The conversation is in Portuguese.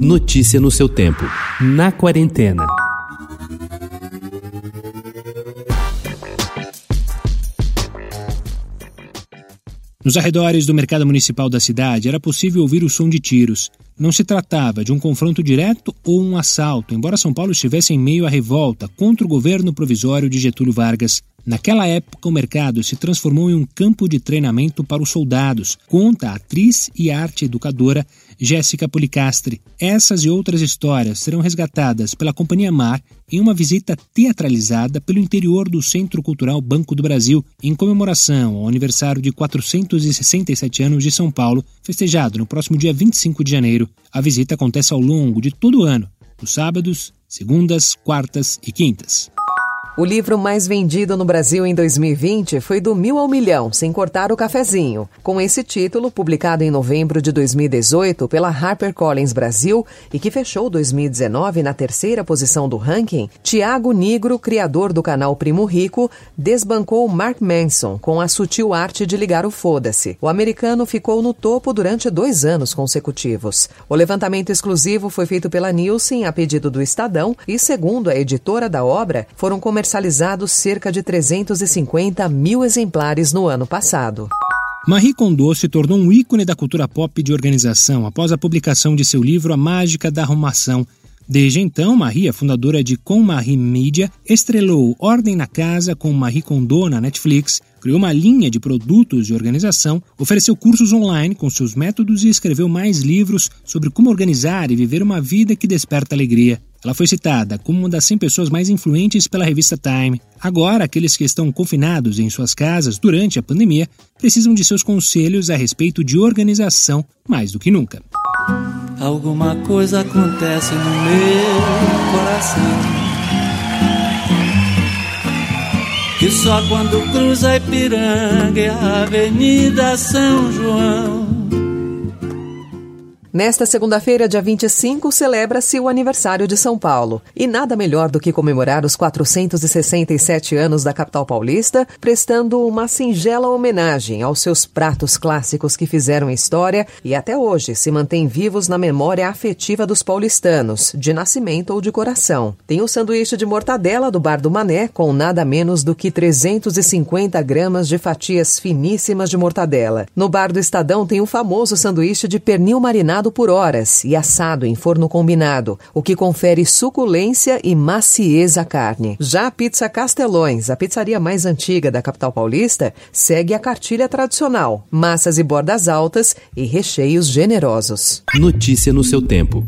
Notícia no seu tempo. Na quarentena. Nos arredores do mercado municipal da cidade era possível ouvir o som de tiros. Não se tratava de um confronto direto ou um assalto, embora São Paulo estivesse em meio à revolta contra o governo provisório de Getúlio Vargas. Naquela época, o mercado se transformou em um campo de treinamento para os soldados, conta a atriz e arte educadora Jéssica Policastre. Essas e outras histórias serão resgatadas pela Companhia Mar em uma visita teatralizada pelo interior do Centro Cultural Banco do Brasil, em comemoração ao aniversário de 467 anos de São Paulo, festejado no próximo dia 25 de janeiro. A visita acontece ao longo de todo o ano, nos sábados, segundas, quartas e quintas. O livro mais vendido no Brasil em 2020 foi Do Mil ao Milhão, Sem Cortar o Cafezinho. Com esse título, publicado em novembro de 2018 pela HarperCollins Brasil e que fechou 2019 na terceira posição do ranking, Tiago Nigro, criador do canal Primo Rico, desbancou Mark Manson com a sutil arte de ligar o foda-se. O americano ficou no topo durante dois anos consecutivos. O levantamento exclusivo foi feito pela Nielsen a pedido do Estadão e, segundo a editora da obra, foram comercializados comercializados cerca de 350 mil exemplares no ano passado. Marie Kondo se tornou um ícone da cultura pop de organização após a publicação de seu livro A Mágica da Arrumação. Desde então, Marie, a fundadora de Com Marie Media, estrelou Ordem na Casa com Marie Kondo na Netflix, criou uma linha de produtos de organização, ofereceu cursos online com seus métodos e escreveu mais livros sobre como organizar e viver uma vida que desperta alegria. Ela foi citada como uma das 100 pessoas mais influentes pela revista Time. Agora, aqueles que estão confinados em suas casas durante a pandemia precisam de seus conselhos a respeito de organização mais do que nunca. Alguma coisa acontece no meu coração. Que só quando cruza Ipiranga é a Avenida São João Nesta segunda-feira, dia 25, celebra-se o aniversário de São Paulo. E nada melhor do que comemorar os 467 anos da capital paulista, prestando uma singela homenagem aos seus pratos clássicos que fizeram história e até hoje se mantêm vivos na memória afetiva dos paulistanos, de nascimento ou de coração. Tem o sanduíche de mortadela do Bar do Mané, com nada menos do que 350 gramas de fatias finíssimas de mortadela. No Bar do Estadão tem o famoso sanduíche de pernil marinado cozinhado por horas e assado em forno combinado, o que confere suculência e maciez à carne. Já a pizza Castelões, a pizzaria mais antiga da capital paulista, segue a cartilha tradicional: massas e bordas altas e recheios generosos. Notícia no seu tempo.